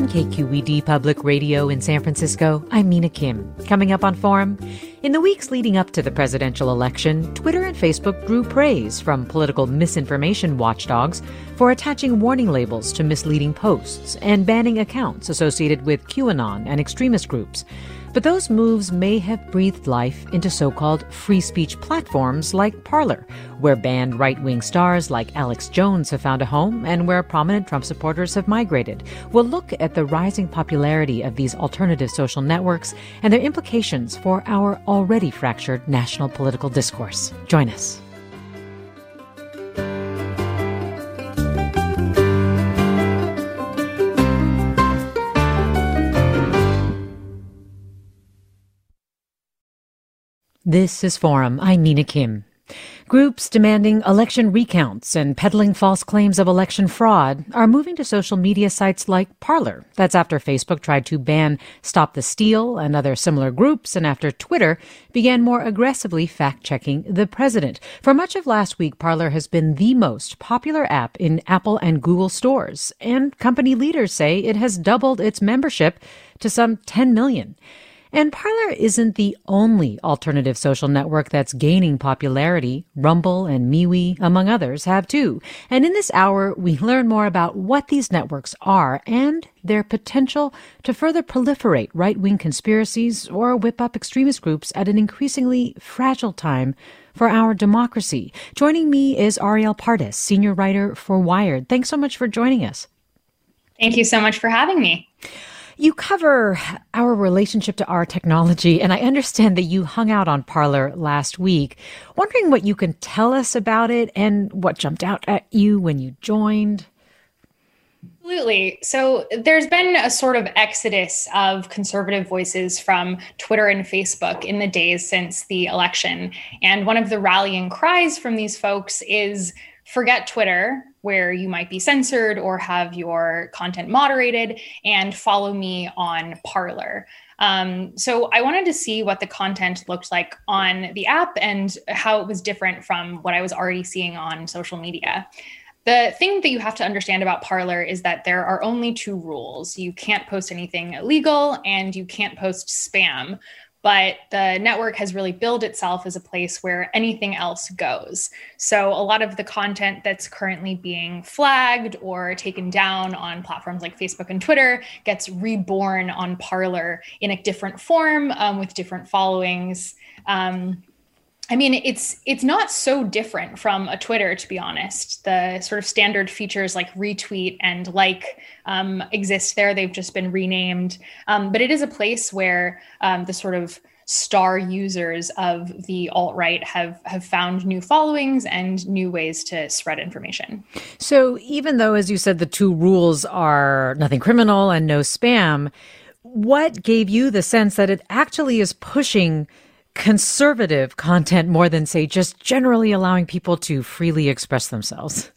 From KQED Public Radio in San Francisco, I'm Mina Kim. Coming up on Forum, in the weeks leading up to the presidential election, Twitter and Facebook drew praise from political misinformation watchdogs for attaching warning labels to misleading posts and banning accounts associated with QAnon and extremist groups. But those moves may have breathed life into so called free speech platforms like Parler, where banned right wing stars like Alex Jones have found a home and where prominent Trump supporters have migrated. We'll look at the rising popularity of these alternative social networks and their implications for our already fractured national political discourse. Join us. This is Forum. I'm Mina Kim. Groups demanding election recounts and peddling false claims of election fraud are moving to social media sites like Parler. That's after Facebook tried to ban Stop the Steal and other similar groups, and after Twitter began more aggressively fact checking the president. For much of last week, Parler has been the most popular app in Apple and Google stores, and company leaders say it has doubled its membership to some 10 million. And Parler isn't the only alternative social network that's gaining popularity. Rumble and MeWe, among others, have too. And in this hour, we learn more about what these networks are and their potential to further proliferate right-wing conspiracies or whip up extremist groups at an increasingly fragile time for our democracy. Joining me is Ariel Pardes, senior writer for Wired. Thanks so much for joining us. Thank you so much for having me. You cover our relationship to our technology, and I understand that you hung out on Parler last week. Wondering what you can tell us about it and what jumped out at you when you joined. Absolutely. So there's been a sort of exodus of conservative voices from Twitter and Facebook in the days since the election. And one of the rallying cries from these folks is forget Twitter, where you might be censored or have your content moderated, and follow me on Parler. Um, so I wanted to see what the content looked like on the app and how it was different from what I was already seeing on social media. The thing that you have to understand about Parler is that there are only two rules. You can't post anything illegal and you can't post spam, but the network has really built itself as a place where anything else goes. So a lot of the content that's currently being flagged or taken down on platforms like Facebook and Twitter gets reborn on Parler in a different form um, with different followings. Um, I mean, it's it's not so different from a Twitter, to be honest. The sort of standard features like retweet and like um, exist there. They've just been renamed, um, but it is a place where um, the sort of star users of the alt right have have found new followings and new ways to spread information. So, even though, as you said, the two rules are nothing criminal and no spam, what gave you the sense that it actually is pushing? Conservative content more than, say, just generally allowing people to freely express themselves?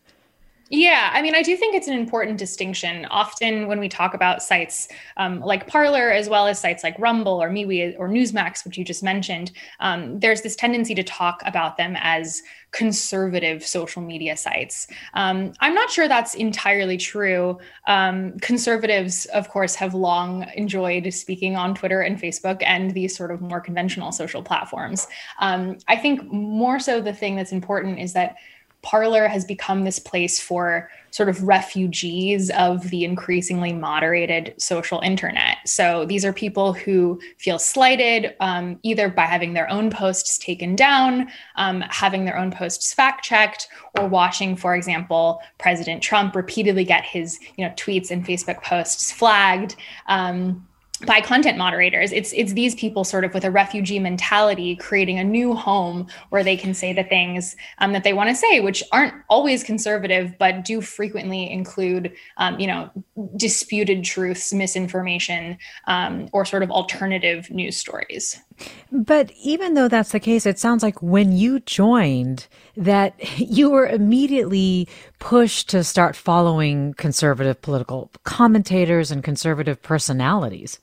Yeah, I mean, I do think it's an important distinction. Often, when we talk about sites um, like Parler, as well as sites like Rumble or MeWe or Newsmax, which you just mentioned, um, there's this tendency to talk about them as conservative social media sites. Um, I'm not sure that's entirely true. Um, conservatives, of course, have long enjoyed speaking on Twitter and Facebook and these sort of more conventional social platforms. Um, I think more so the thing that's important is that Parler has become this place for sort of refugees of the increasingly moderated social internet. So these are people who feel slighted um, either by having their own posts taken down, um, having their own posts fact checked, or watching, for example, President Trump repeatedly get his you know tweets and Facebook posts flagged. Um, by content moderators it's it's these people sort of with a refugee mentality creating a new home where they can say the things um, that they want to say which aren't always conservative but do frequently include um, you know disputed truths misinformation um, or sort of alternative news stories. But even though that's the case it sounds like when you joined that you were immediately pushed to start following conservative political commentators and conservative personalities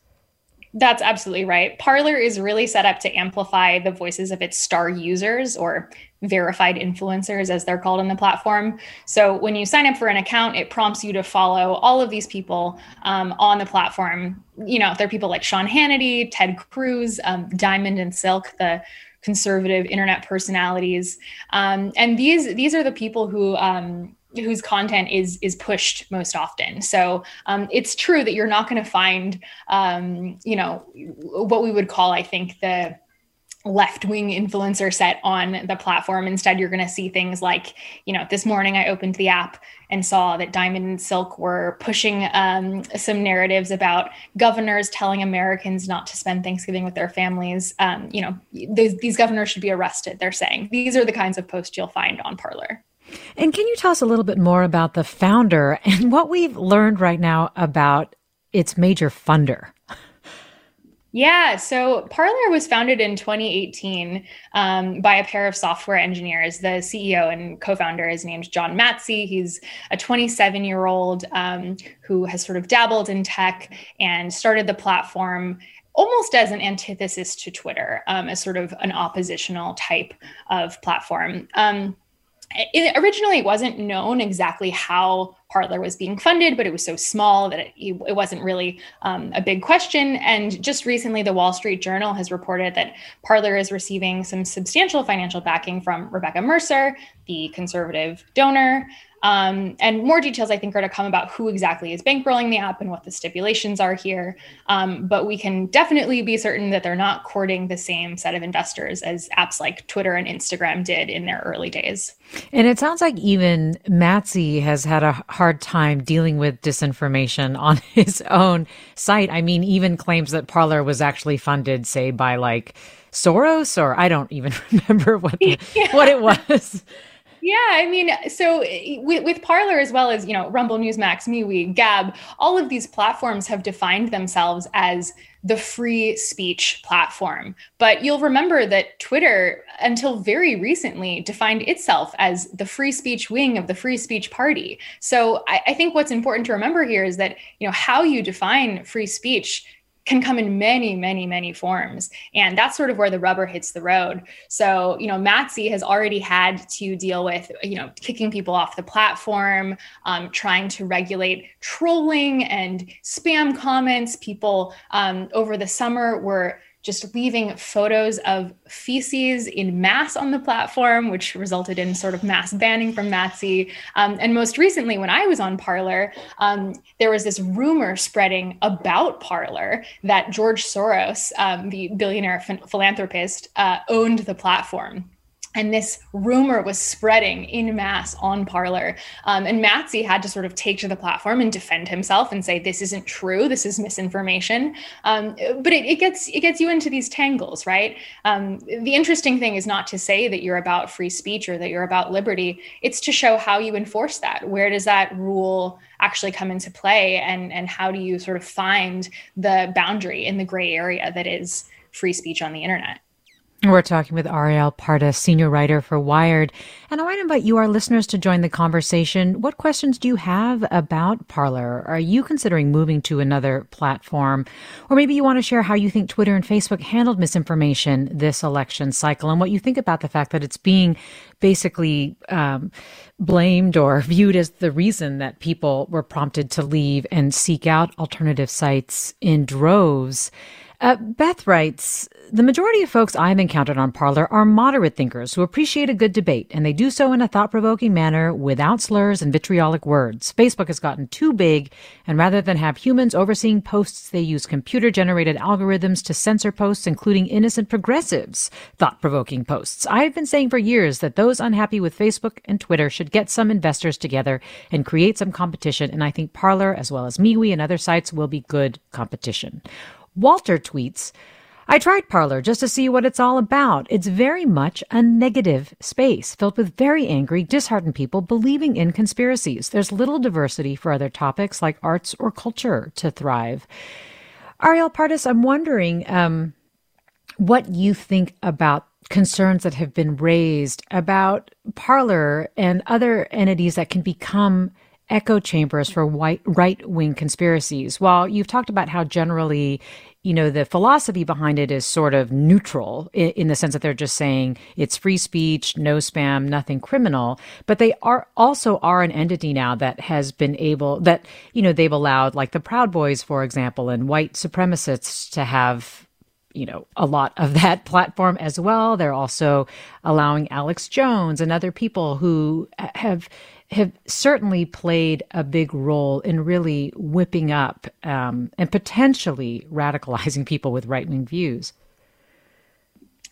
that's absolutely right. Parler is really set up to amplify the voices of its star users or verified influencers, as they're called on the platform. So when you sign up for an account, it prompts you to follow all of these people um, on the platform. You know, there are people like Sean Hannity, Ted Cruz, um, Diamond and Silk, the conservative internet personalities, um, and these these are the people who um, whose content is is pushed most often. So um, it's true that you're not going to find, um, you know, what we would call, I think, the left wing influencer set on the platform. Instead, you're going to see things like, you know, this morning I opened the app and saw that Diamond and Silk were pushing um, some narratives about governors telling Americans not to spend Thanksgiving with their families. Um, you know, these, these governors should be arrested, they're saying. These are the kinds of posts you'll find on Parler. And can you tell us a little bit more about the founder and what we've learned right now about its major funder? Yeah, so Parler was founded in 2018 um, by a pair of software engineers. The CEO and co founder is named John Matze. He's a 27 year old um, who has sort of dabbled in tech and started the platform almost as an antithesis to Twitter, um, as sort of an oppositional type of platform. Um, it originally wasn't known exactly how Parler was being funded, but it was so small that it, it wasn't really um, a big question. And just recently, the Wall Street Journal has reported that Parler is receiving some substantial financial backing from Rebecca Mercer, the conservative donor. Um, and more details, I think, are to come about who exactly is bankrolling the app and what the stipulations are here. Um, but we can definitely be certain that they're not courting the same set of investors as apps like Twitter and Instagram did in their early days. And it sounds like even Matze has had a hard time dealing with disinformation on his own site. I mean, even claims that Parler was actually funded, say, by like Soros, or I don't even remember what the, yeah. what it was. Yeah, I mean, so eh, with, with Parler as well as you know Rumble, Newsmax, MeWe, Gab, all of these platforms have defined themselves as the free speech platform. But you'll remember that Twitter, until very recently, defined itself as the free speech wing of the free speech party. So I, I think what's important to remember here is that you know how you define free speech can come in many, many, many forms. And that's sort of where the rubber hits the road. So, you know, Matze has already had to deal with, you know, kicking people off the platform, um, trying to regulate trolling and spam comments. People um, over the summer were just leaving photos of feces in mass on the platform, which resulted in sort of mass banning from Matze. Um, and most recently, when I was on Parler, um, there was this rumor spreading about Parler that George Soros, um, the billionaire philanthropist, uh, owned the platform and this rumor was spreading in mass on Parler. Um, and Matze had to sort of take to the platform and defend himself and say, "This isn't true. This is misinformation." Um, but it, it, gets it gets you into these tangles, right? Um, the interesting thing is not to say that you're about free speech or that you're about liberty. It's to show how you enforce that. Where does that rule actually come into play, and and how do you sort of find the boundary in the gray area that is free speech on the internet? We're talking with Ariel Pardes, senior writer for Wired. And I want to invite you, our listeners, to join the conversation. What questions do you have about Parler? Are you considering moving to another platform? Or maybe you want to share how you think Twitter and Facebook handled misinformation this election cycle and what you think about the fact that it's being basically um, blamed or viewed as the reason that people were prompted to leave and seek out alternative sites in droves. Uh, Beth writes, the majority of folks I've encountered on Parler are moderate thinkers who appreciate a good debate, and they do so in a thought-provoking manner without slurs and vitriolic words. Facebook has gotten too big, and rather than have humans overseeing posts, they use computer-generated algorithms to censor posts, including innocent progressives' thought-provoking posts. I've been saying for years that those unhappy with Facebook and Twitter should get some investors together and create some competition, and I think Parler, as well as MeWe and other sites, will be good competition. Walter tweets, I tried Parler just to see what it's all about. It's very much a negative space filled with very angry, disheartened people believing in conspiracies. There's little diversity for other topics like arts or culture to thrive. Ariel Pardes, I'm wondering um, what you think about concerns that have been raised about Parler and other entities that can become echo chambers for white right wing conspiracies. While you've talked about how generally, you know, the philosophy behind it is sort of neutral in, in, the sense that they're just saying it's free speech, no spam, nothing criminal, but they are also are an entity now that has been able that, you know, they've allowed like the Proud Boys, for example, and white supremacists to have you know, a lot of that platform as well. They're also allowing Alex Jones and other people who uh, have have certainly played a big role in really whipping up um, and potentially radicalizing people with right wing views.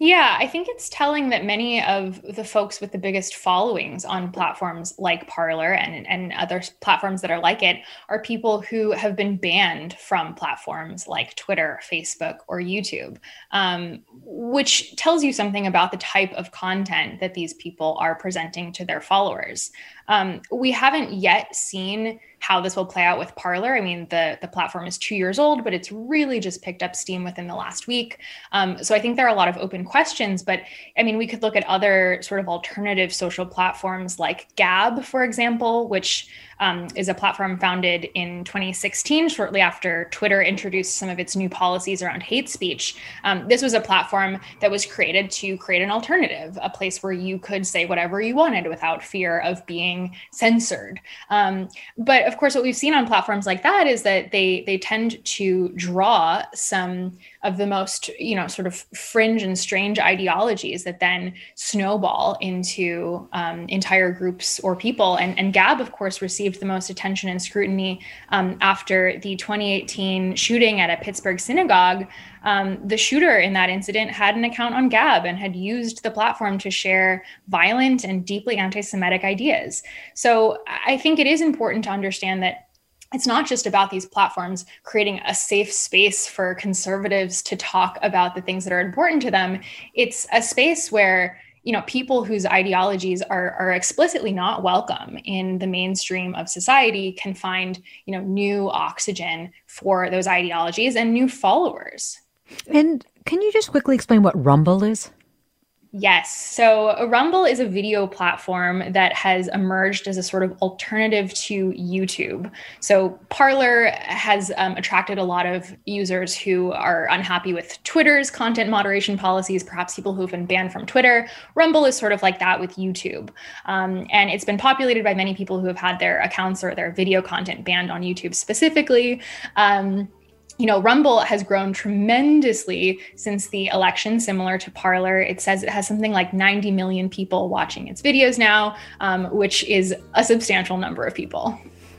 Yeah, I think it's telling that many of the folks with the biggest followings on platforms like Parler and, and other platforms that are like it are people who have been banned from platforms like Twitter, Facebook, or YouTube, um, which tells you something about the type of content that these people are presenting to their followers. Um, we haven't yet seen how this will play out with Parler. I mean, the the platform is two years old, but it's really just picked up steam within the last week. Um, so I think there are a lot of open questions. But I mean, we could look at other sort of alternative social platforms like Gab, for example, which um, is a platform founded in 2016, shortly after Twitter introduced some of its new policies around hate speech. Um, this was a platform that was created to create an alternative, a place where you could say whatever you wanted without fear of being censored. Um, but of course, what we've seen on platforms like that is that they they tend to draw some of the most you know sort of fringe and strange ideologies that then snowball into um, entire groups or people and, and gab of course received the most attention and scrutiny um, after the 2018 shooting at a pittsburgh synagogue um, the shooter in that incident had an account on gab and had used the platform to share violent and deeply anti-semitic ideas so i think it is important to understand that it's not just about these platforms creating a safe space for conservatives to talk about the things that are important to them. It's a space where you know people whose ideologies are, are explicitly not welcome in the mainstream of society can find you know new oxygen for those ideologies and new followers and can you just quickly explain what rumble is Yes. So Rumble is a video platform that has emerged as a sort of alternative to YouTube. So Parler has um, attracted a lot of users who are unhappy with Twitter's content moderation policies, perhaps people who've been banned from Twitter. Rumble is sort of like that with YouTube. Um, and it's been populated by many people who have had their accounts or their video content banned on YouTube specifically. Um, you know, Rumble has grown tremendously since the election, similar to Parler. It says it has something like 90 million people watching its videos now, um, which is a substantial number of people.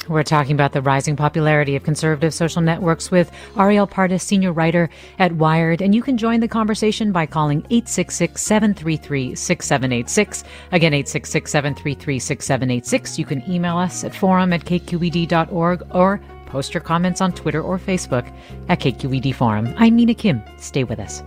We're talking about the rising popularity of conservative social networks with Ariel Pardes, senior writer at Wired. And you can join the conversation by calling 866 733 6786. Again, 866 733 6786. You can email us at forum at kqed.org or Post your comments on Twitter or Facebook at KQED Forum. I'm Mina Kim. Stay with us.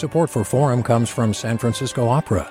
Support for Forum comes from San Francisco Opera.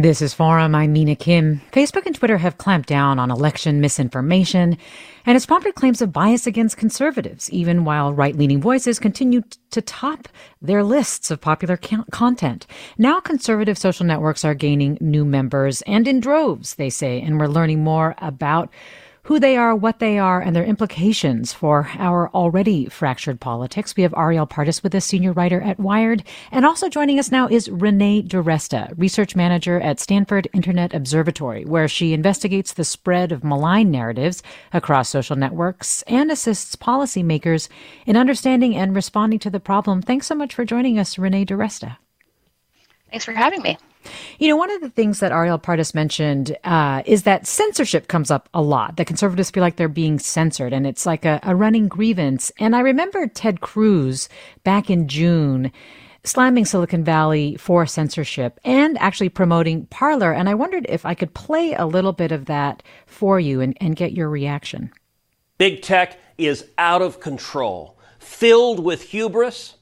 This is Forum. I'm Mina Kim. Facebook and Twitter have clamped down on election misinformation, and it's prompted claims of bias against conservatives, even while right leaning voices continue to top their lists of popular content. Now, conservative social networks are gaining new members, and in droves, they say, and we're learning more about who they are, what they are, and their implications for our already fractured politics. We have Ariel Pardes with us, senior writer at Wired. And also joining us now is Renee DiResta, research manager at Stanford Internet Observatory, where she investigates the spread of malign narratives across social networks and assists policymakers in understanding and responding to the problem. Thanks so much for joining us, Renee DiResta. Thanks for having me. You know, one of the things that Ariel Pardes mentioned uh, is that censorship comes up a lot. The conservatives feel like they're being censored, and it's like a, a running grievance. And I remember Ted Cruz back in June slamming Silicon Valley for censorship and actually promoting Parler. And I wondered if I could play a little bit of that for you and, and get your reaction. Big tech is out of control, filled with hubris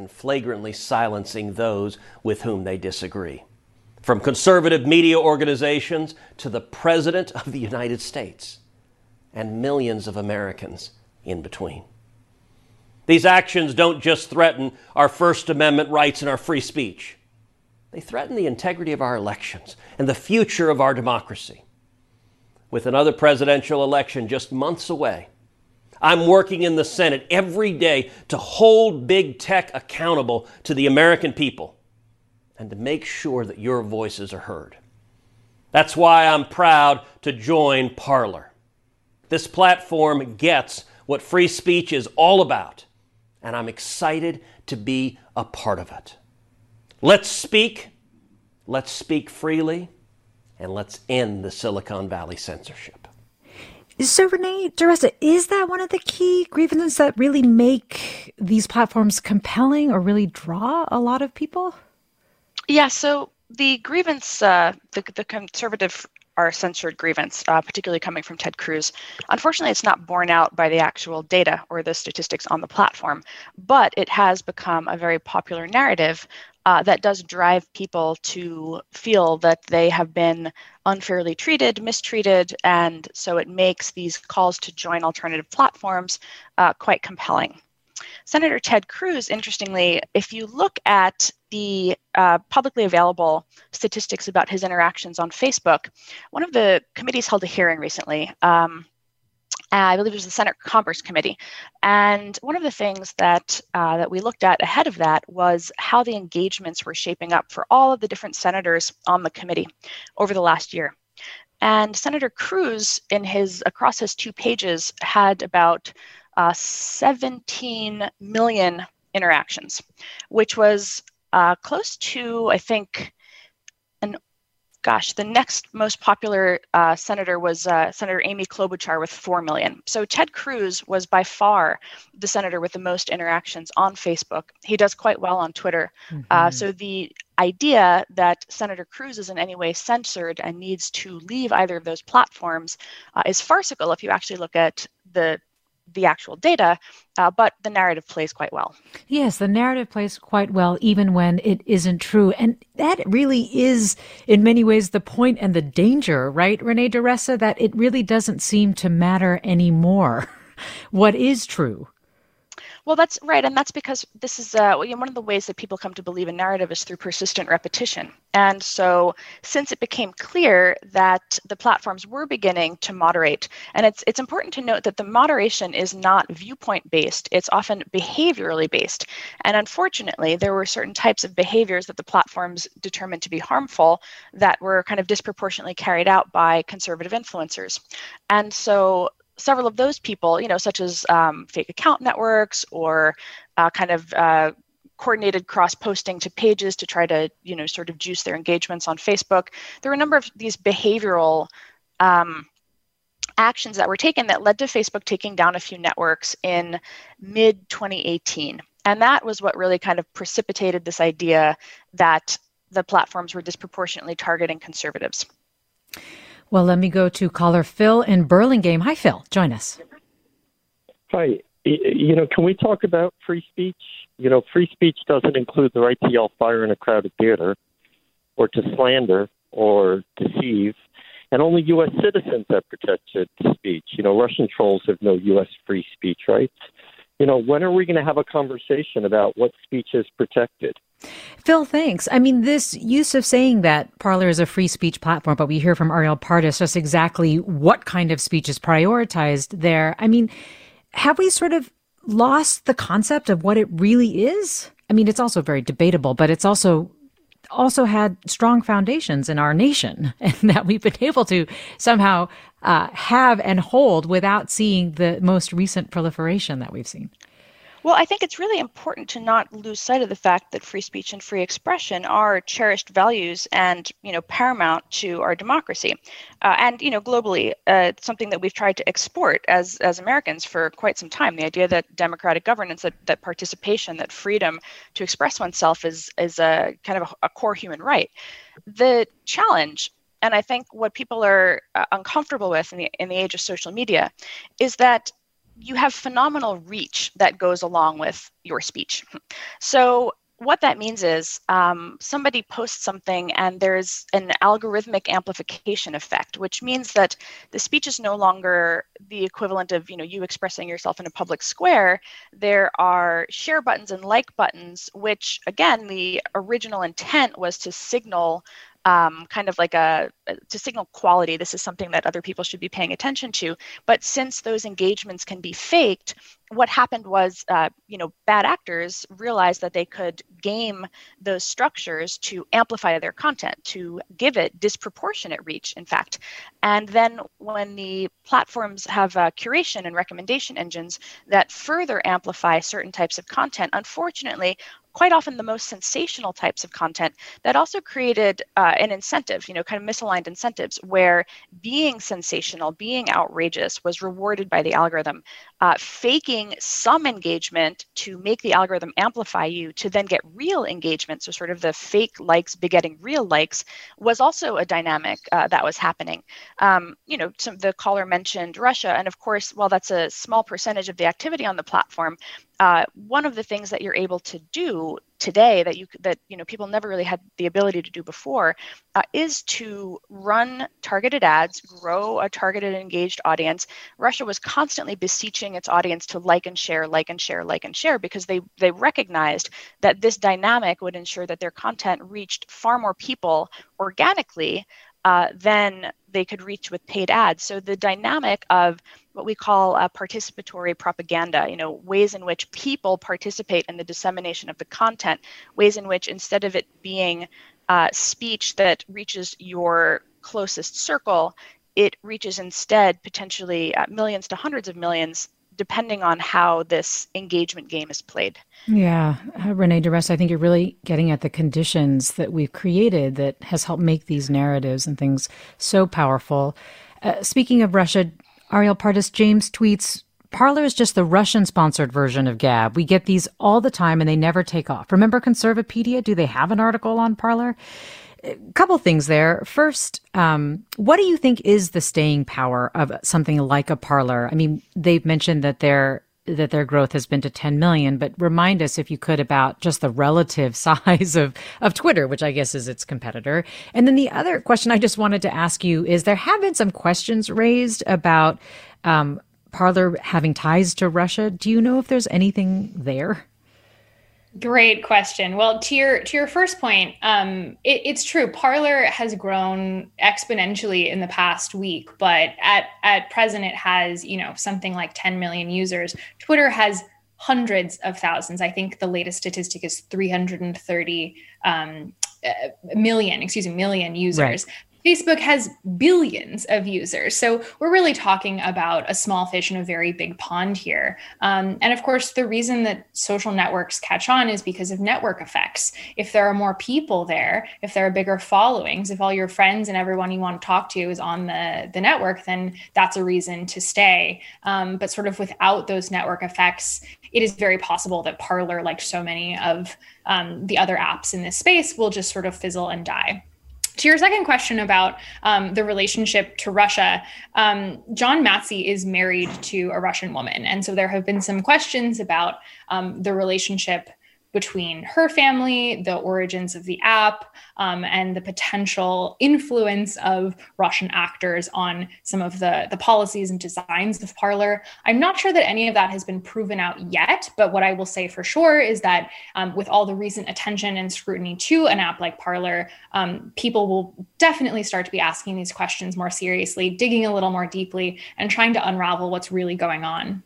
and flagrantly silencing those with whom they disagree. From conservative media organizations to the President of the United States and millions of Americans in between. These actions don't just threaten our First Amendment rights and our free speech, they threaten the integrity of our elections and the future of our democracy. With another presidential election just months away, I'm working in the Senate every day to hold big tech accountable to the American people and to make sure that your voices are heard. That's why I'm proud to join Parler. This platform gets what free speech is all about, and I'm excited to be a part of it. Let's speak, let's speak freely, and let's end the Silicon Valley censorship. So, Renee DiResta, is that one of the key grievances that really make these platforms compelling or really draw a lot of people? Yeah, so the grievance, uh, the, the conservative are censored grievance, uh, particularly coming from Ted Cruz. Unfortunately, it's not borne out by the actual data or the statistics on the platform, but it has become a very popular narrative uh, that does drive people to feel that they have been unfairly treated, mistreated, and so it makes these calls to join alternative platforms uh, quite compelling. Senator Ted Cruz, interestingly, if you look at the uh, publicly available statistics about his interactions on Facebook, one of the committees held a hearing recently. Um, I believe it was the Senate Commerce Committee. And one of the things that uh, that we looked at ahead of that was how the engagements were shaping up for all of the different senators on the committee over the last year. And Senator Cruz, in his across his two pages, had about uh, 17 million interactions, which was uh, close to, I think, gosh, the next most popular uh, senator was uh, Senator Amy Klobuchar with 4 million. So Ted Cruz was by far the senator with the most interactions on Facebook. He does quite well on Twitter. Uh, mm-hmm. Uh, so the idea that Senator Cruz is in any way censored and needs to leave either of those platforms uh, is farcical if you actually look at the the actual data, uh, but the narrative plays quite well. Yes, the narrative plays quite well, even when it isn't true. And that really is, in many ways, the point and the danger, right, Renee DiResta, that it really doesn't seem to matter anymore what is true. Well, that's right, and that's because this is uh, one of the ways that people come to believe a narrative is through persistent repetition. And so, since it became clear that the platforms were beginning to moderate, and it's it's important to note that the moderation is not viewpoint based; it's often behaviorally based. And unfortunately, there were certain types of behaviors that the platforms determined to be harmful that were kind of disproportionately carried out by conservative influencers. And so, several of those people, you know, such as um, fake account networks or uh, kind of uh, coordinated cross posting to pages to try to you know sort of juice their engagements on facebook there were a number of these behavioral um, actions that were taken that led to facebook taking down a few networks in mid 2018 and that was what really kind of precipitated this idea that the platforms were disproportionately targeting conservatives well let me go to caller phil in burlingame hi phil join us hi you know can we talk about free speech you know, free speech doesn't include the right to yell fire in a crowded theater or to slander or deceive. And only U.S. citizens have protected speech. You know, Russian trolls have no U.S. free speech rights. You know, when are we going to have a conversation about what speech is protected? Phil, thanks. I mean, this use of saying that Parler is a free speech platform, but we hear from Ariel Pardes just exactly what kind of speech is prioritized there. I mean, have we sort of lost the concept of what it really is? I mean, it's also very debatable, but it's also also had strong foundations in our nation and that we've been able to somehow uh, have and hold without seeing the most recent proliferation that we've seen. Well, I think it's really important to not lose sight of the fact that free speech and free expression are cherished values and, you know, paramount to our democracy, uh, and you know, globally, uh, something that we've tried to export as as Americans for quite some time. The idea that democratic governance, that, that participation, that freedom to express oneself is is a kind of a, a core human right. The challenge and I think what people are uh, uncomfortable with in the in the age of social media is that you have phenomenal reach that goes along with your speech. So what that means is um, somebody posts something and there's an algorithmic amplification effect which means that the speech is no longer the equivalent of you know you expressing yourself in a public square there are share buttons and like buttons which again the original intent was to signal um, kind of like a to signal quality. This is something that other people should be paying attention to. But since those engagements can be faked, what happened was, uh, you know, bad actors realized that they could game those structures to amplify their content, to give it disproportionate reach, in fact. And then when the platforms have uh, curation and recommendation engines that further amplify certain types of content, unfortunately, quite often the most sensational types of content that also created uh, an incentive, you know, kind of misaligned incentives where being sensational, being outrageous was rewarded by the algorithm. Uh, faking some engagement to make the algorithm amplify you to then get real engagement, so sort of the fake likes begetting real likes, was also a dynamic uh, that was happening. Um, you know, some, the caller mentioned Russia, and of course, while that's a small percentage of the activity on the platform, uh, one of the things that you're able to do today that you that you know people never really had the ability to do before uh, is to run targeted ads grow a targeted engaged audience. Russia was constantly beseeching its audience to like and share like and share like and share because they they recognized that this dynamic would ensure that their content reached far more people organically uh, than they could reach with paid ads. So the dynamic of what we call uh, participatory propaganda, you know, ways in which people participate in the dissemination of the content, ways in which instead of it being uh, speech that reaches your closest circle, it reaches instead potentially uh, millions to hundreds of millions depending on how this engagement game is played. Yeah, uh, Renee DiResta, I think you're really getting at the conditions that we've created that has helped make these narratives and things so powerful. Uh, speaking of Russia, Ariel Pardes James tweets, Parler is just the Russian sponsored version of Gab. We get these all the time and they never take off. Remember Conservapedia? Do they have an article on Parler? A couple things there. First, um, what do you think is the staying power of something like a Parler? I mean, they've mentioned that their that their growth has been to 10 million, but remind us, if you could, about just the relative size of, of Twitter, which I guess is its competitor. And then the other question I just wanted to ask you is there have been some questions raised about um, Parler having ties to Russia. Do you know if there's anything there? Great question. Well, to your to your first point, um, it, it's true. Parler has grown exponentially in the past week, but at at present, it has you know something like 10 million users. Twitter has hundreds of thousands. I think the latest statistic is 330 um, uh, million, excuse me, million users. Right. Facebook has billions of users. So we're really talking about a small fish in a very big pond here. Um, and of course, the reason that social networks catch on is because of network effects. If there are more people there, if there are bigger followings, if all your friends and everyone you want to talk to is on the, the network, then that's a reason to stay. Um, but sort of without those network effects, it is very possible that Parler, like so many of um, the other apps in this space, will just sort of fizzle and die. To your second question about um, the relationship to Russia, um, John Matze is married to a Russian woman. And so there have been some questions about um, the relationship between her family, the origins of the app, um, and the potential influence of Russian actors on some of the, the policies and designs of Parler. I'm not sure that any of that has been proven out yet, but what I will say for sure is that um, with all the recent attention and scrutiny to an app like Parler, um, people will definitely start to be asking these questions more seriously, digging a little more deeply, and trying to unravel what's really going on.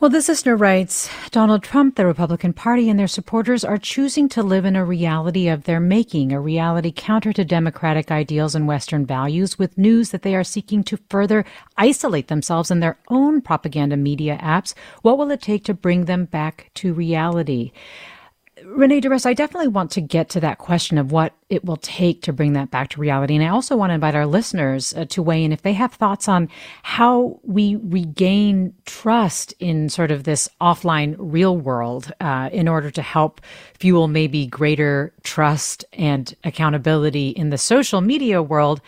Well, this listener writes Donald Trump, the Republican Party, and their supporters are choosing to live in a reality of their making, a reality counter to democratic ideals and Western values, with news that they are seeking to further isolate themselves in their own propaganda media apps. What will it take to bring them back to reality? Renee DiResta, I definitely want to get to that question of what it will take to bring that back to reality. And I also want to invite our listeners uh, to weigh in if they have thoughts on how we regain trust in sort of this offline real world uh, in order to help fuel maybe greater trust and accountability in the social media world.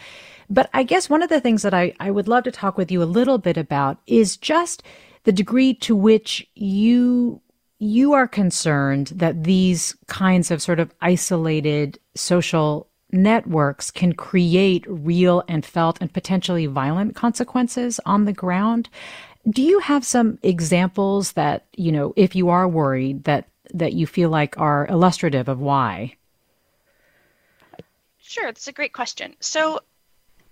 But I guess one of the things that I, I would love to talk with you a little bit about is just the degree to which you you are concerned that these kinds of sort of isolated social networks can create real and felt and potentially violent consequences on the ground. Do you have some examples that, you know, if you are worried that that you feel like are illustrative of why? Sure, that's a great question. So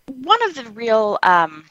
one of the real um,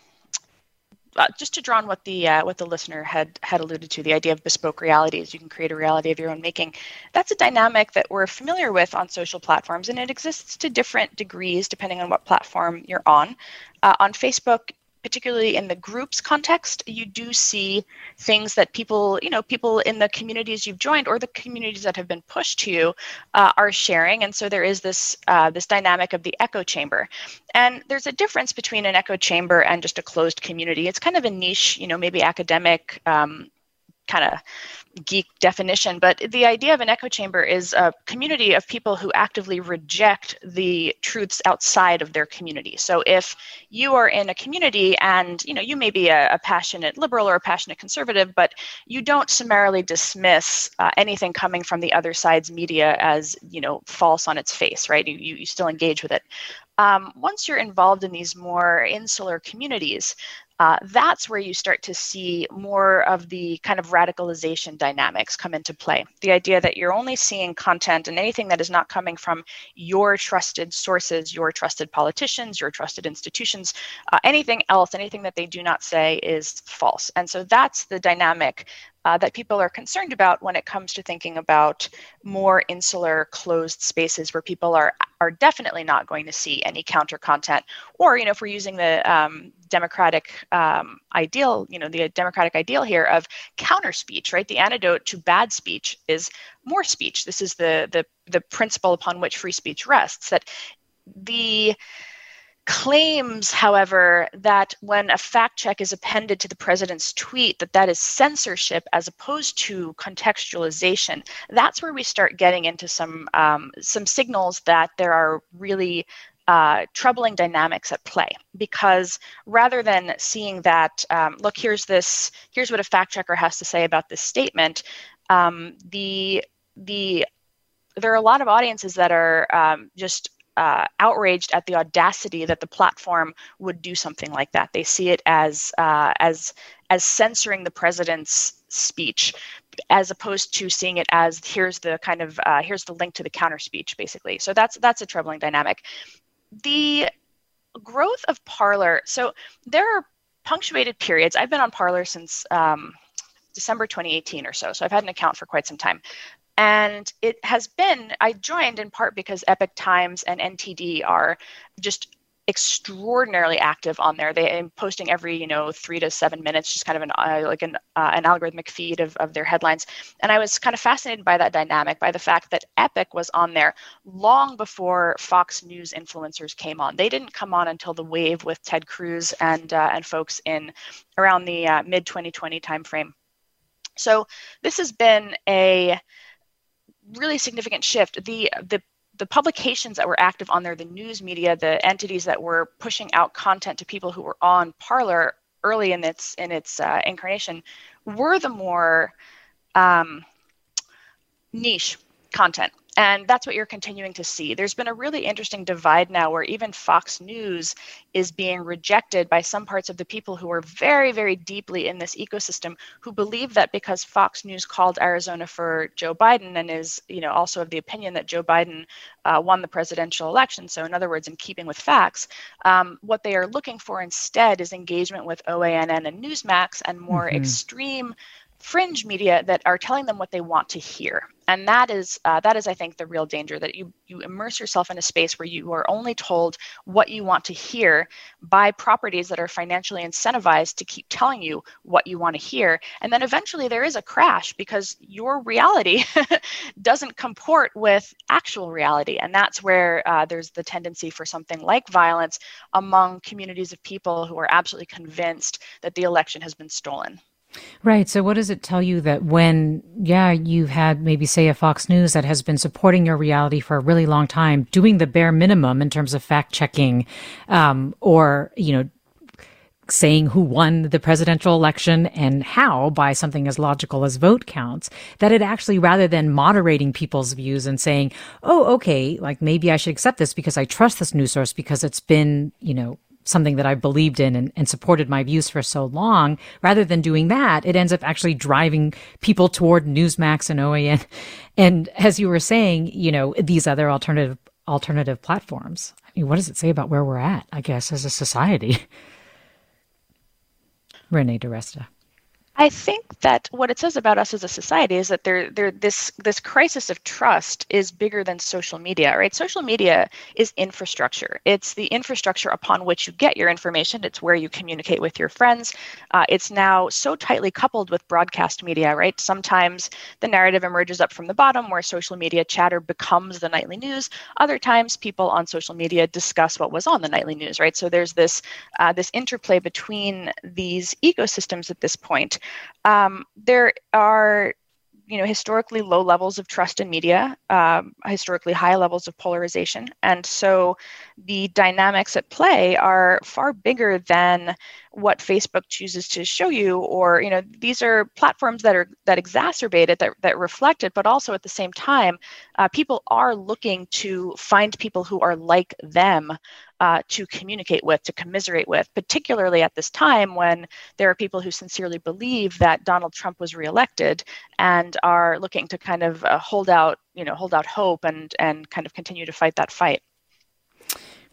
uh, just to draw on what the uh, what the listener had had alluded to, the idea of bespoke realities, you can create a reality of your own making. That's a dynamic that we're familiar with on social platforms, and it exists to different degrees depending on what platform you're on. Uh, on Facebook, particularly in the groups context, you do see things that people, you know, people in the communities you've joined or the communities that have been pushed to you uh, are sharing. And so there is this uh, this dynamic of the echo chamber. And there's a difference between an echo chamber and just a closed community. It's kind of a niche, you know, maybe academic um, kind of geek definition, but the idea of an echo chamber is a community of people who actively reject the truths outside of their community. So if you are in a community and you know you may be a, a passionate liberal or a passionate conservative, but you don't summarily dismiss uh, anything coming from the other side's media as you know false on its face, right? You, you still engage with it. Um, once you're involved in these more insular communities, uh, that's where you start to see more of the kind of radicalization dynamics come into play. The idea that you're only seeing content and anything that is not coming from your trusted sources, your trusted politicians, your trusted institutions, uh, anything else, anything that they do not say is false. And so that's the dynamic uh, that people are concerned about when it comes to thinking about more insular closed spaces where people are are definitely not going to see any counter content. Or you know if we're using the um, democratic um, ideal you know the democratic ideal here of counter speech right? The antidote to bad speech is more speech. This is the the the principle upon which free speech rests that the claims however that when a fact check is appended to the president's tweet that that is censorship as opposed to contextualization. That's where we start getting into some um, some signals that there are really uh, troubling dynamics at play. Because rather than seeing that um, look here's this here's what a fact checker has to say about this statement um, the the there are a lot of audiences that are um, just uh, outraged at the audacity that the platform would do something like that. They see it as uh, as as censoring the president's speech, as opposed to seeing it as here's the kind of uh, here's the link to the counter speech, basically. So that's that's a troubling dynamic. The growth of Parler. So there are punctuated periods. I've been on Parler since um, December 2018 or so. So I've had an account for quite some time And it has been, I joined in part because Epoch Times and NTD are just extraordinarily active on there. They are posting every you know three to seven minutes, just kind of an uh, like an uh, an algorithmic feed of, of their headlines. And I was kind of fascinated by that dynamic, by the fact that Epoch was on there long before Fox News influencers came on. They didn't come on until the wave with Ted Cruz and uh, and folks in around the uh, mid 2020 timeframe. So this has been a really significant shift. The the the publications that were active on there, the news media, the entities that were pushing out content to people who were on Parler early in its in its uh, incarnation, were the more um, niche content. And that's what you're continuing to see. There's been a really interesting divide now where even Fox News is being rejected by some parts of the people who are very, very deeply in this ecosystem who believe that because Fox News called Arizona for Joe Biden and is, you know, also of the opinion that Joe Biden uh, won the presidential election. So, in other words, in keeping with facts, um, what they are looking for instead is engagement with OANN and Newsmax and more mm-hmm. extreme fringe media that are telling them what they want to hear. And that is uh, that is i think the real danger that you you immerse yourself in a space where you are only told what you want to hear by properties that are financially incentivized to keep telling you what you want to hear. And then eventually there is a crash because your reality doesn't comport with actual reality. And that's where uh, there's the tendency for something like violence among communities of people who are absolutely convinced that the election has been stolen Right. So, what does it tell you that when, yeah, you've had maybe, say, a Fox News that has been supporting your reality for a really long time, doing the bare minimum in terms of fact checking, um, or, you know, saying who won the presidential election and how by something as logical as vote counts, that it actually, rather than moderating people's views and saying, oh, okay, like maybe I should accept this because I trust this news source because it's been, you know, something that I've believed in and, and, supported my views for so long, rather than doing that, it ends up actually driving people toward Newsmax and OAN. And as you were saying, you know, these other alternative alternative platforms. I mean, what does it say about where we're at, I guess, as a society? Renee DiResta. I think that what it says about us as a society is that there, there, this, this crisis of trust is bigger than social media, right? Social media is infrastructure. It's the infrastructure upon which you get your information. It's where you communicate with your friends. Uh, it's now so tightly coupled with broadcast media, right? Sometimes the narrative emerges up from the bottom, where social media chatter becomes the nightly news. Other times, people on social media discuss what was on the nightly news, right? So there's this, uh, this interplay between these ecosystems at this point. Um, there are you know historically low levels of trust in media um, historically high levels of polarization. And so the dynamics at play are far bigger than what Facebook chooses to show you, or you know, these are platforms that are that exacerbate it, that that reflect it, but also at the same time, uh, people are looking to find people who are like them uh, to communicate with, to commiserate with, particularly at this time when there are people who sincerely believe that Donald Trump was reelected and are looking to kind of uh, hold out, you know, hold out hope and and kind of continue to fight that fight.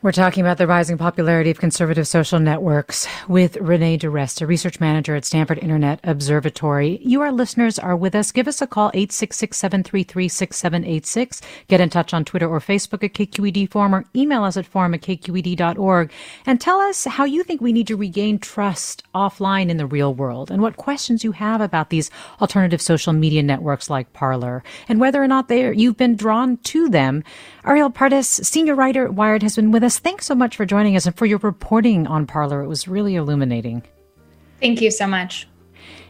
We're talking about the rising popularity of conservative social networks with Renee DiResta, research manager at Stanford Internet Observatory. You, our listeners, are with us. Give us a call, 866-733-6786. Get in touch on Twitter or Facebook at KQED Forum or email us at forum at kqed.org and tell us how you think we need to regain trust offline in the real world and what questions you have about these alternative social media networks like Parler and whether or not they you've been drawn to them. Ariel Pardes, senior writer at Wired, has been with us. Thanks so much for joining us and for your reporting on Parler. It was really illuminating. Thank you so much.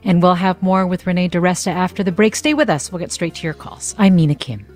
And we'll have more with Renee DiResta after the break. Stay with us. We'll get straight to your calls. I'm Mina Kim.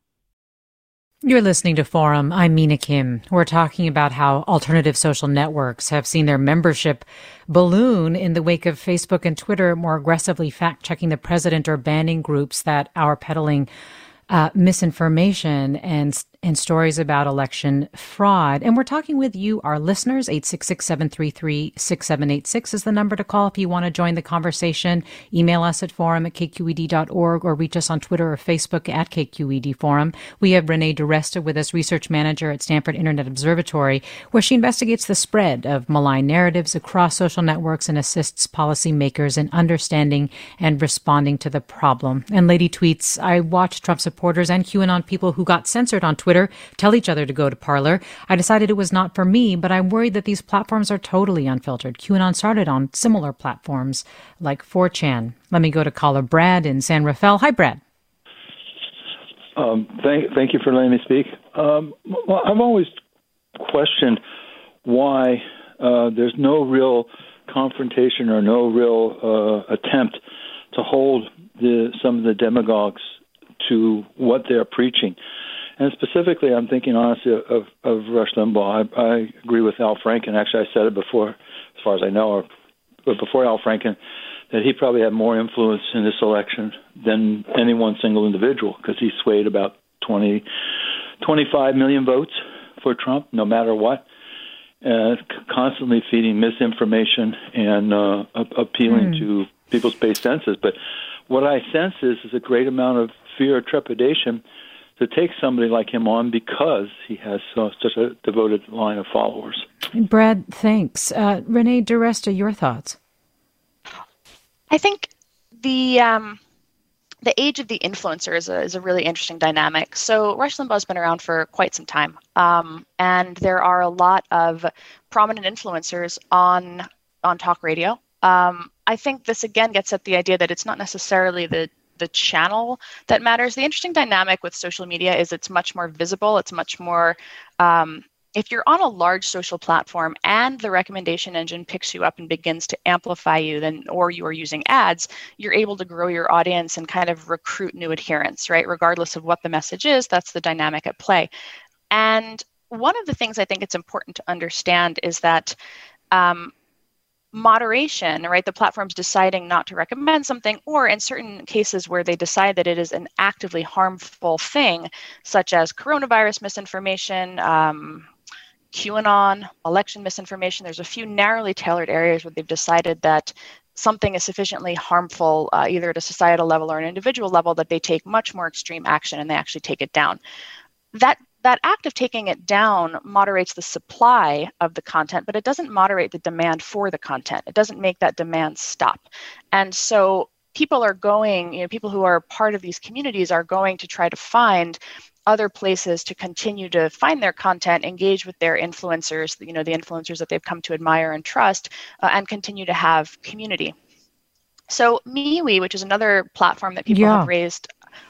You're listening to Forum. I'm Mina Kim. We're talking about how alternative social networks have seen their membership balloon in the wake of Facebook and Twitter more aggressively fact checking the president or banning groups that are peddling uh, misinformation and and stories about election fraud. And we're talking with you, our listeners. 866 733 6786 is the number to call if you want to join the conversation. Email us at forum at kqed.org or reach us on Twitter or Facebook at KQED Forum. We have Renee DiResta with us, research manager at Stanford Internet Observatory, where she investigates the spread of malign narratives across social networks and assists policymakers in understanding and responding to the problem. And Lady tweets, I watched Trump supporters and QAnon people who got censored on Twitter Twitter tell each other to go to Parler. I decided it was not for me, but I'm worried that these platforms are totally unfiltered. QAnon started on similar platforms like 4chan. Let me go to caller Brad in San Rafael. Hi, Brad. Um, thank, thank you for letting me speak. Um, well, I've always questioned why uh, there's no real confrontation or no real uh, attempt to hold the, some of the demagogues to what they're preaching. And specifically, I'm thinking honestly of, of Rush Limbaugh. I, I agree with Al Franken. Actually, I said it before, as far as I know, or but before Al Franken, that he probably had more influence in this election than any one single individual because he swayed about 20, 25 million votes for Trump, no matter what, uh, constantly feeding misinformation and uh, appealing mm. to people's base senses. But what I sense is, is a great amount of fear or trepidation to take somebody like him on because he has so, such a devoted line of followers. Brad, thanks. Uh, Renee DiResta, your thoughts? I think the um, the age of the influencer is a, is a really interesting dynamic. So Rush Limbaugh has been around for quite some time, um, and there are a lot of prominent influencers on on talk radio. Um, I think this again gets at the idea that it's not necessarily the the channel that matters. The interesting dynamic with social media is it's much more visible. It's much more um, if you're on a large social platform and the recommendation engine picks you up and begins to amplify you then or you are using ads you're able to grow your audience and kind of recruit new adherents right regardless of what the message is that's the dynamic at play and one of the things i think it's important to understand is that um, moderation, right? The platform's deciding not to recommend something, or in certain cases where they decide that it is an actively harmful thing, such as coronavirus misinformation, um, QAnon, election misinformation. There's a few narrowly tailored areas where they've decided that something is sufficiently harmful, uh, either at a societal level or an individual level, that they take much more extreme action and they actually take it down. That that act of taking it down moderates the supply of the content, but it doesn't moderate the demand for the content. It doesn't make that demand stop. And so people are going, you know, people who are part of these communities are going to try to find other places to continue to find their content, engage with their influencers, you know, the influencers that they've come to admire and trust, uh, and continue to have community. So MeWe, which is another platform that people yeah. have raised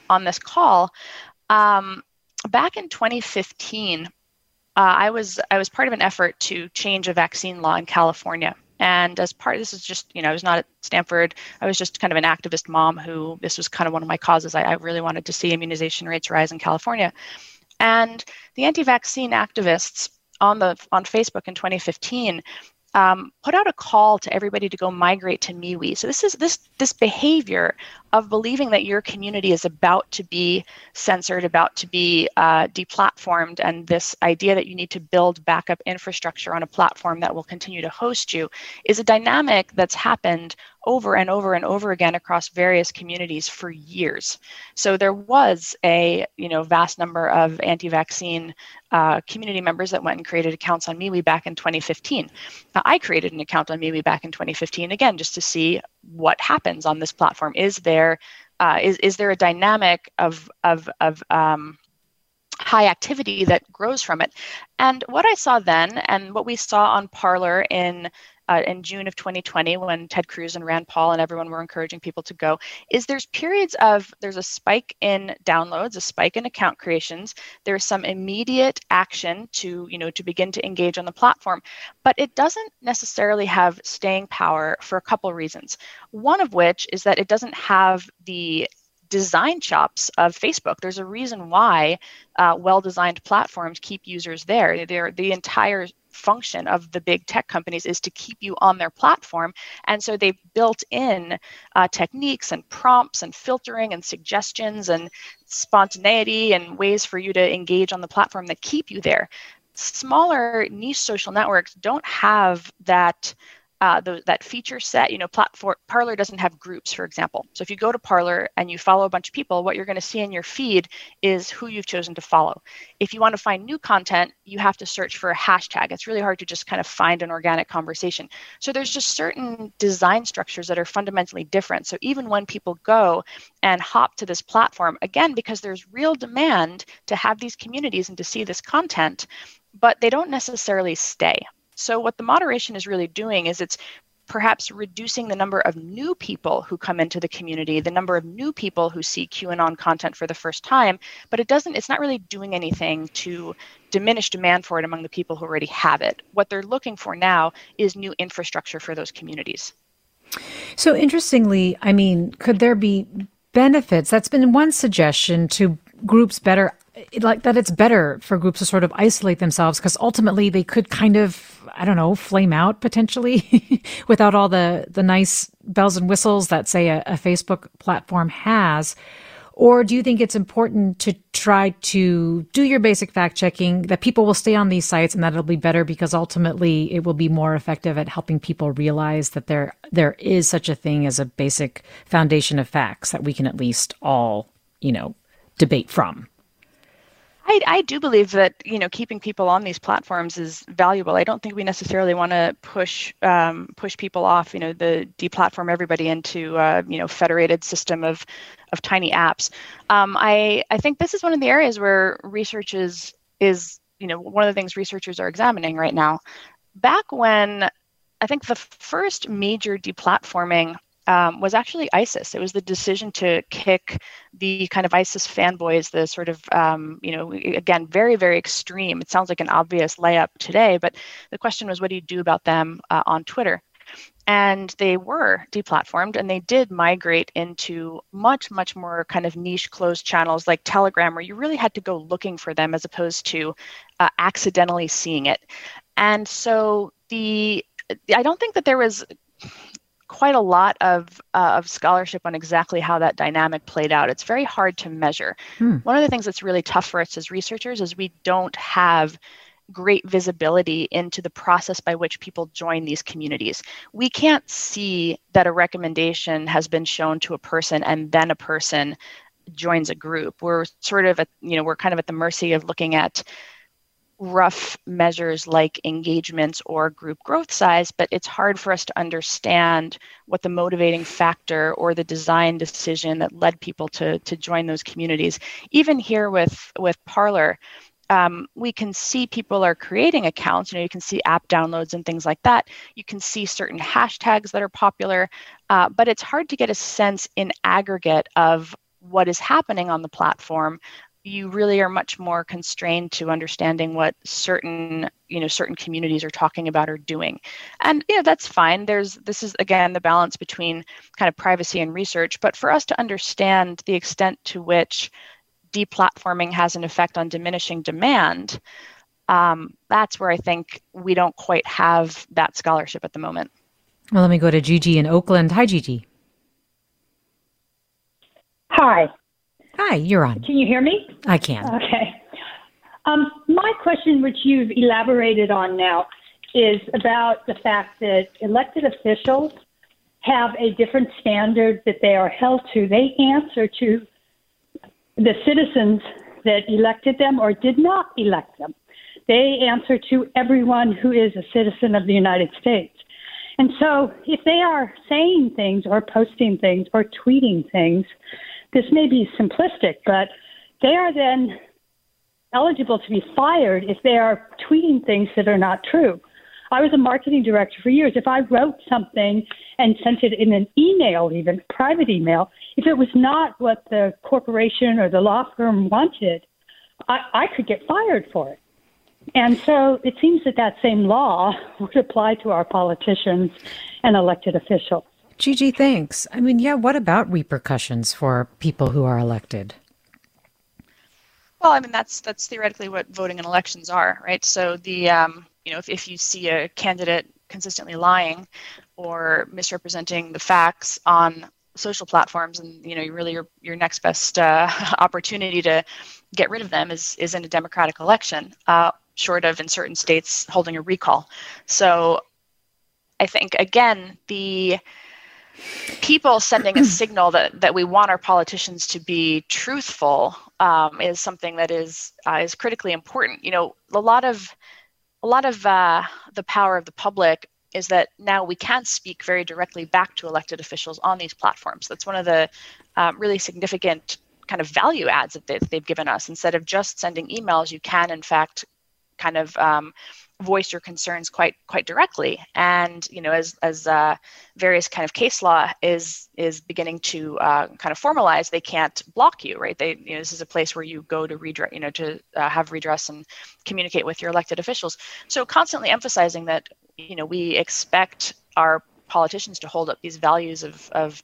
on this call, um, back in 2015, uh, I was I was part of an effort to change a vaccine law in California. And as part, this is just, you know, I was not at Stanford. I was just kind of an activist mom who this was kind of one of my causes. I, I really wanted to see immunization rates rise in California. And the anti-vaccine activists on the on Facebook in 2015 um, put out a call to everybody to go migrate to MeWe. So this is this this behavior of believing that your community is about to be censored, about to be uh, deplatformed, and this idea that you need to build backup infrastructure on a platform that will continue to host you is a dynamic that's happened over and over and over again across various communities for years. So there was a you know vast number of anti-vaccine uh, community members that went and created accounts on MeWe back in 2015. Now, I created an account on MeWe back in 2015 again just to see what happens on this platform. Is there uh, is is there a dynamic of of of um, high activity that grows from it. And what I saw then, and what we saw on Parler in uh, in June of 2020, when Ted Cruz and Rand Paul and everyone were encouraging people to go, is there's periods of there's a spike in downloads, a spike in account creations. There's some immediate action to you know to begin to engage on the platform, but it doesn't necessarily have staying power for a couple reasons. One of which is that it doesn't have the design chops of Facebook. There's a reason why uh, well-designed platforms keep users there. They're, the entire function of the big tech companies is to keep you on their platform. And so they've built in uh, techniques and prompts and filtering and suggestions and spontaneity and ways for you to engage on the platform that keep you there. Smaller niche social networks don't have that uh, the, that feature set, you know, platform, Parler doesn't have groups, for example. So if you go to Parler and you follow a bunch of people, what you're going to see in your feed is who you've chosen to follow. If you want to find new content, you have to search for a hashtag. It's really hard to just kind of find an organic conversation. So there's just certain design structures that are fundamentally different. So even when people go and hop to this platform, again, because there's real demand to have these communities and to see this content, but they don't necessarily stay. So, what the moderation is really doing is it's perhaps reducing the number of new people who come into the community, the number of new people who see QAnon content for the first time, but it doesn't, it's not really doing anything to diminish demand for it among the people who already have it. What they're looking for now is new infrastructure for those communities. So, interestingly, I mean, could there be benefits? That's been one suggestion to groups better like that it's better for groups to sort of isolate themselves because ultimately they could kind of I don't know, flame out potentially without all the, the nice bells and whistles that, say, a, a Facebook platform has? Or do you think it's important to try to do your basic fact checking that people will stay on these sites and that it'll be better because ultimately it will be more effective at helping people realize that there there is such a thing as a basic foundation of facts that we can at least all, you know, debate from? I, I do believe that you know keeping people on these platforms is valuable. I don't think we necessarily want to push um, push people off. You know, the deplatform everybody into uh, you know federated system of of tiny apps. Um, I I think this is one of the areas where research is is you know one of the things researchers are examining right now. Back when I think the first major deplatforming um, was actually ISIS. It was the decision to kick the kind of ISIS fanboys, the sort of, um, you know, again, very, very extreme. It sounds like an obvious layup today, but the question was, what do you do about them uh, on Twitter? And they were deplatformed and they did migrate into much, much more kind of niche closed channels like Telegram, where you really had to go looking for them as opposed to uh, accidentally seeing it. And so the I don't think that there was quite a lot of, uh, of scholarship on exactly how that dynamic played out. It's very hard to measure. Hmm. One of the things that's really tough for us as researchers is we don't have great visibility into the process by which people join these communities. We can't see that a recommendation has been shown to a person and then a person joins a group. We're sort of at, you know, we're kind of at the mercy of looking at rough measures like engagements or group growth size, but it's hard for us to understand what the motivating factor or the design decision that led people to, to join those communities. Even here with, with Parler, um, we can see people are creating accounts. You know, you can see app downloads and things like that. You can see certain hashtags that are popular, uh, but it's hard to get a sense in aggregate of what is happening on the platform you really are much more constrained to understanding what certain you know certain communities are talking about or doing. And you know that's fine. There's this is again the balance between kind of privacy and research. But for us to understand the extent to which deplatforming has an effect on diminishing demand um, that's where i think we don't quite have that scholarship at the moment. Well let me go to gigi in oakland. Hi gigi. Hi Hi, you're on. Can you hear me? I can. Okay. Um, my question, which you've elaborated on now, is about the fact that elected officials have a different standard that they are held to. They answer to the citizens that elected them or did not elect them. They answer to everyone who is a citizen of the United States. And so if they are saying things or posting things or tweeting things this may be simplistic, but they are then eligible to be fired if they are tweeting things that are not true. I was a marketing director for years. If I wrote something and sent it in an email, even private email, if it was not what the corporation or the law firm wanted, I, I could get fired for it. And so it seems that that same law would apply to our politicians and elected officials. Gigi, thanks. I mean, yeah, what about repercussions for people who are elected? Well, I mean, that's that's theoretically what voting and elections are, right? So the um, you know, if, if you see a candidate consistently lying or misrepresenting the facts on social platforms and you know really your, your next best uh, opportunity to get rid of them is is in a democratic election uh, short of in certain states holding a recall so i think again the people sending a signal that, that we want our politicians to be truthful um, is something that is uh, is critically important you know a lot of a lot of uh, the power of the public is that now we can speak very directly back to elected officials on these platforms. That's one of the uh, really significant kind of value adds that they've given us. Instead of just sending emails, you can, in fact, kind of um, voice your concerns quite quite directly. And you know as as uh, various kind of case law is is beginning to uh, kind of formalize they can't block you right? They you know this is a place where you go to redress you know to uh, have redress and communicate with your elected officials. So constantly emphasizing that you know we expect our politicians to hold up these values of of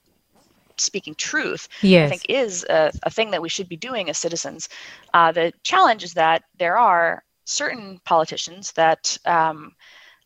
speaking truth yes. i think is a, a, thing that we should be doing as citizens. Uh, the challenge is that there are certain politicians that um,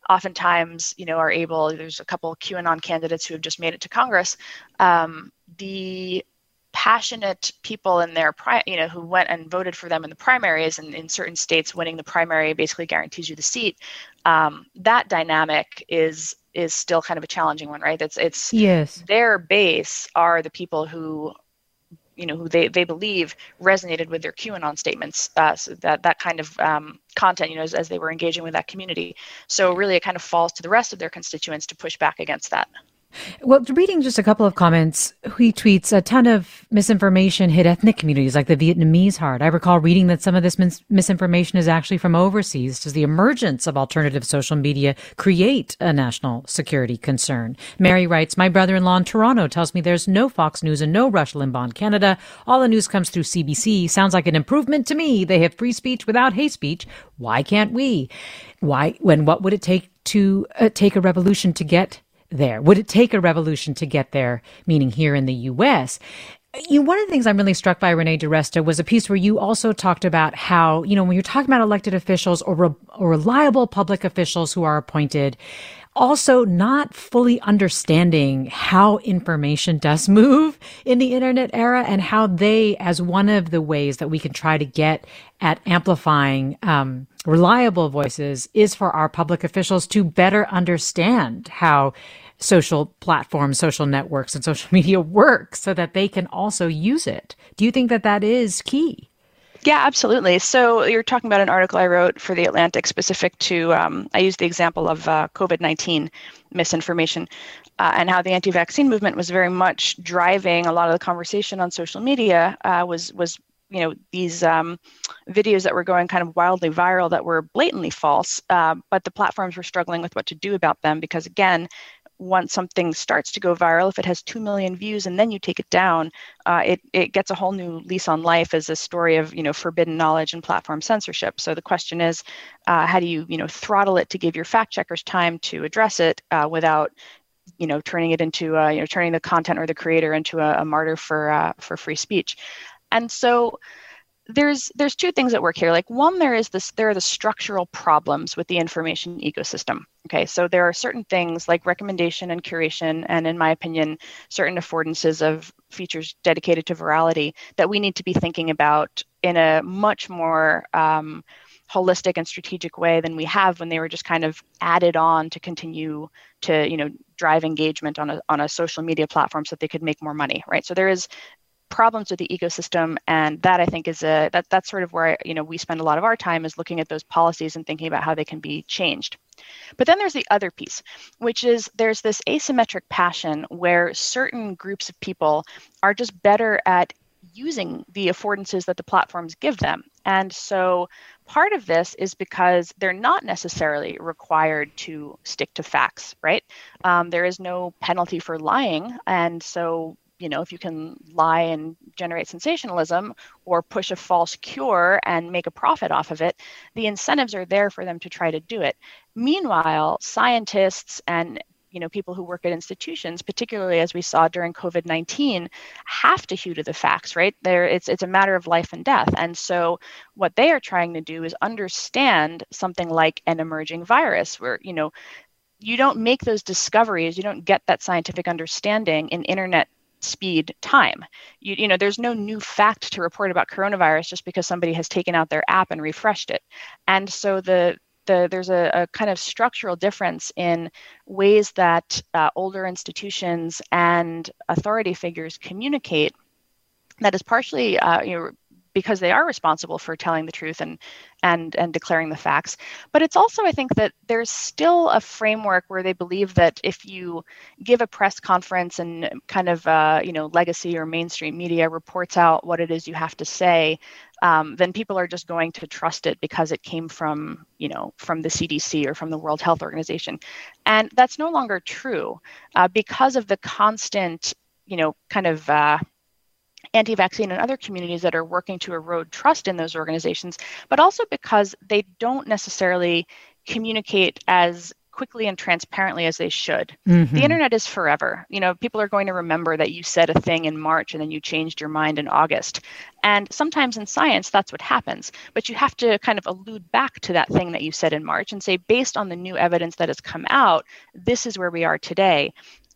oftentimes, you know, are able. There's a couple QAnon candidates who have just made it to Congress. Um, the passionate people in their pri- you know who went and voted for them in the primaries and in certain states winning the primary basically guarantees you the seat um, that dynamic is is still kind of a challenging one right it's it's yes their base are the people who you know who they, they believe resonated with their QAnon statements. Uh, so that that kind of um, content, you know, as, as they were engaging with that community. So really, it kind of falls to the rest of their constituents to push back against that. Well, reading just a couple of comments, he tweets a ton of misinformation hit ethnic communities like the Vietnamese hard. I recall reading that some of this mis- misinformation is actually from overseas. Does the emergence of alternative social media create a national security concern? Mary writes, My brother in law in Toronto tells me there's no Fox News and no Rush Limbaugh in Canada. All the news comes through CBC. Sounds like an improvement to me. They have free speech without hate speech. Why can't we? Why, when what would it take to uh, take a revolution to get there? Would it take a revolution to get there, meaning here in the US? You, one of the things I'm really struck by, Renee DiResta, was a piece where you also talked about how, you know, when you're talking about elected officials or, re- or reliable public officials who are appointed, also not fully understanding how information does move in the internet era and how they, as one of the ways that we can try to get at amplifying um, reliable voices, is for our public officials to better understand how social platforms, social networks, and social media work so that they can also use it. Do you think that that is key? Yeah, absolutely. So you're talking about an article I wrote for the Atlantic specific to, um, I used the example of uh, COVID 19 misinformation uh, and how the anti vaccine movement was very much driving a lot of the conversation on social media uh, was, was you know these um, videos that were going kind of wildly viral that were blatantly false uh, but the platforms were struggling with what to do about them because again once something starts to go viral, if it has 2 million views and then you take it down, uh, it, it gets a whole new lease on life as a story of, you know, forbidden knowledge and platform censorship. So the question is, uh, how do you, you know, throttle it to give your fact checkers time to address it uh, without, you know, turning it into, uh, you know, turning the content or the creator into a, a martyr for, uh, for free speech. And so, there's there's two things at work here. Like one there is this there are the structural problems with the information ecosystem okay? So there are certain things like recommendation and curation and in my opinion certain affordances of features dedicated to virality that we need to be thinking about in a much more um, holistic and strategic way than we have when they were just kind of added on to continue to you know drive engagement on a, on a social media platform so that they could make more money right? So there is problems with the ecosystem and that i think is a that, that's sort of where you know we spend a lot of our time is looking at those policies and thinking about how they can be changed but then there's the other piece which is there's this asymmetric passion where certain groups of people are just better at using the affordances that the platforms give them. And so part of this is because they're not necessarily required to stick to facts, right? Um, there is no penalty for lying. And so, you know, if you can lie and generate sensationalism or push a false cure and make a profit off of it, the incentives are there for them to try to do it. Meanwhile, scientists and you know people who work at institutions particularly as we saw during covid-19 have to hew to the facts right there it's it's a matter of life and death and so what they are trying to do is understand something like an emerging virus where you know you don't make those discoveries you don't get that scientific understanding in internet speed time. You, you know there's no new fact to report about coronavirus just because somebody has taken out their app and refreshed it. And so the the, there's a, a, kind of structural difference in ways that uh, older institutions and authority figures communicate that is partially uh, you know, because they are responsible for telling the truth and and and declaring the facts. But it's also i think that there's still a framework where they believe that if you give a press conference and kind of uh, you know legacy or mainstream media reports out what it is you have to say um, then people are just going to trust it because it came from you know from the cdc or from the world health organization. And that's no longer true uh, because of the constant you know kind of uh, anti vaccine and other communities that are working to erode trust in those organizations, but also because they don't necessarily communicate as quickly and transparently as they should. Mm-hmm. The internet is forever. You know, people are going to remember that you said a thing in March and then you changed your mind in August. And sometimes in science, that's what happens. But you have to kind of allude back to that thing that you said in March and say, based on the new evidence that has come out, this is where we are today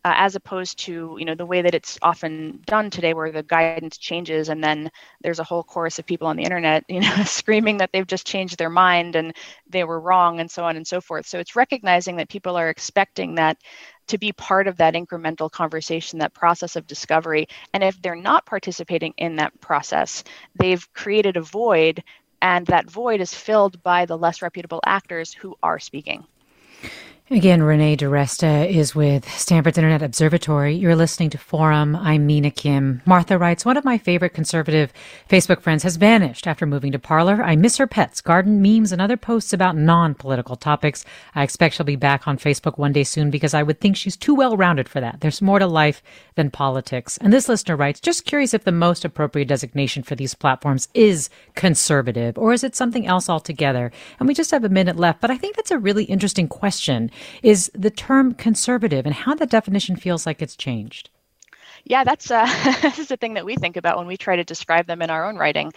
uh, as opposed to you know the way that it's often done today where the guidance changes and then there's a whole chorus of people on the internet you know screaming that they've just changed their mind and they were wrong and so on and so forth. So it's recognizing that people are expecting that to be part of that incremental conversation that process of discovery. And if they're not participating in that process they've created a void and that void is filled by the less reputable actors who are speaking Again, Renee DiResta is with Stanford's Internet Observatory. You're listening to Forum. I'm Mina Kim. Martha writes, one of my favorite conservative Facebook friends has vanished after moving to Parler. I miss her pets, garden memes, and other posts about non-political topics. I expect she'll be back on Facebook one day soon because I would think she's too well-rounded for that. There's more to life than politics. And this listener writes, just curious if the most appropriate designation for these platforms is conservative or is it something else altogether? And we just have a minute left, but I think that's a really interesting question is the term conservative and how that definition feels like it's changed. Yeah, that's uh, this is the thing that we think about when we try to describe them in our own writing.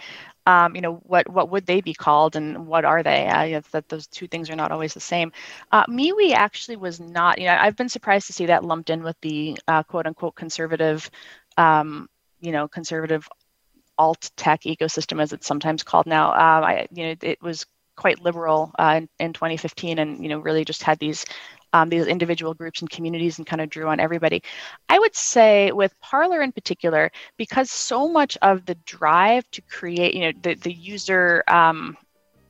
Um, you know, what what would they be called, and what are they? Uh, that those two things are not always the same. Uh, MeWe actually was not. You know, I've been surprised to see that lumped in with the uh, quote unquote conservative. Um, you know, conservative alt tech ecosystem, as it's sometimes called now. Uh, I, you know, it was quite liberal uh, in, in 2015 and you know really just had these um, these individual groups and communities and kind of drew on everybody. I would say with Parler in particular, because so much of the drive to create, you know, the, the user, um,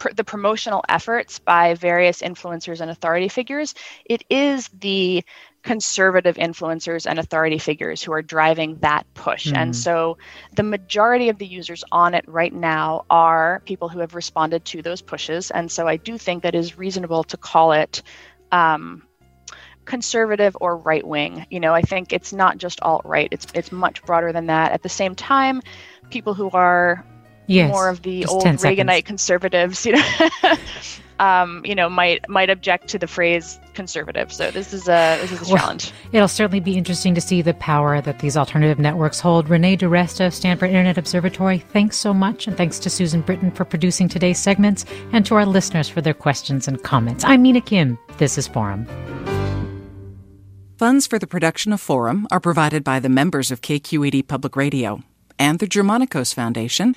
pr- the promotional efforts by various influencers and authority figures, it is the conservative influencers and authority figures who are driving that push. Mm. And hmm. so the majority of the users on it right now are people who have responded to those pushes. And so I do think that is reasonable to call it um, conservative or right wing. You know, I think it's not just alt right. It's it's much broader than that. At the same time, people who are yes, more of the old Reaganite seconds. conservatives, you know, um, you know, might might object to the phrase conservative. So this is a this is a well, challenge. It'll certainly be interesting to see the power that these alternative networks hold. Renee DiResta of Stanford Internet Observatory, thanks so much, and thanks to Susan Britton for producing today's segments, and to our listeners for their questions and comments. I'm Mina Kim. This is Forum. Funds for the production of Forum are provided by the members of KQED Public Radio and the Germanacos Foundation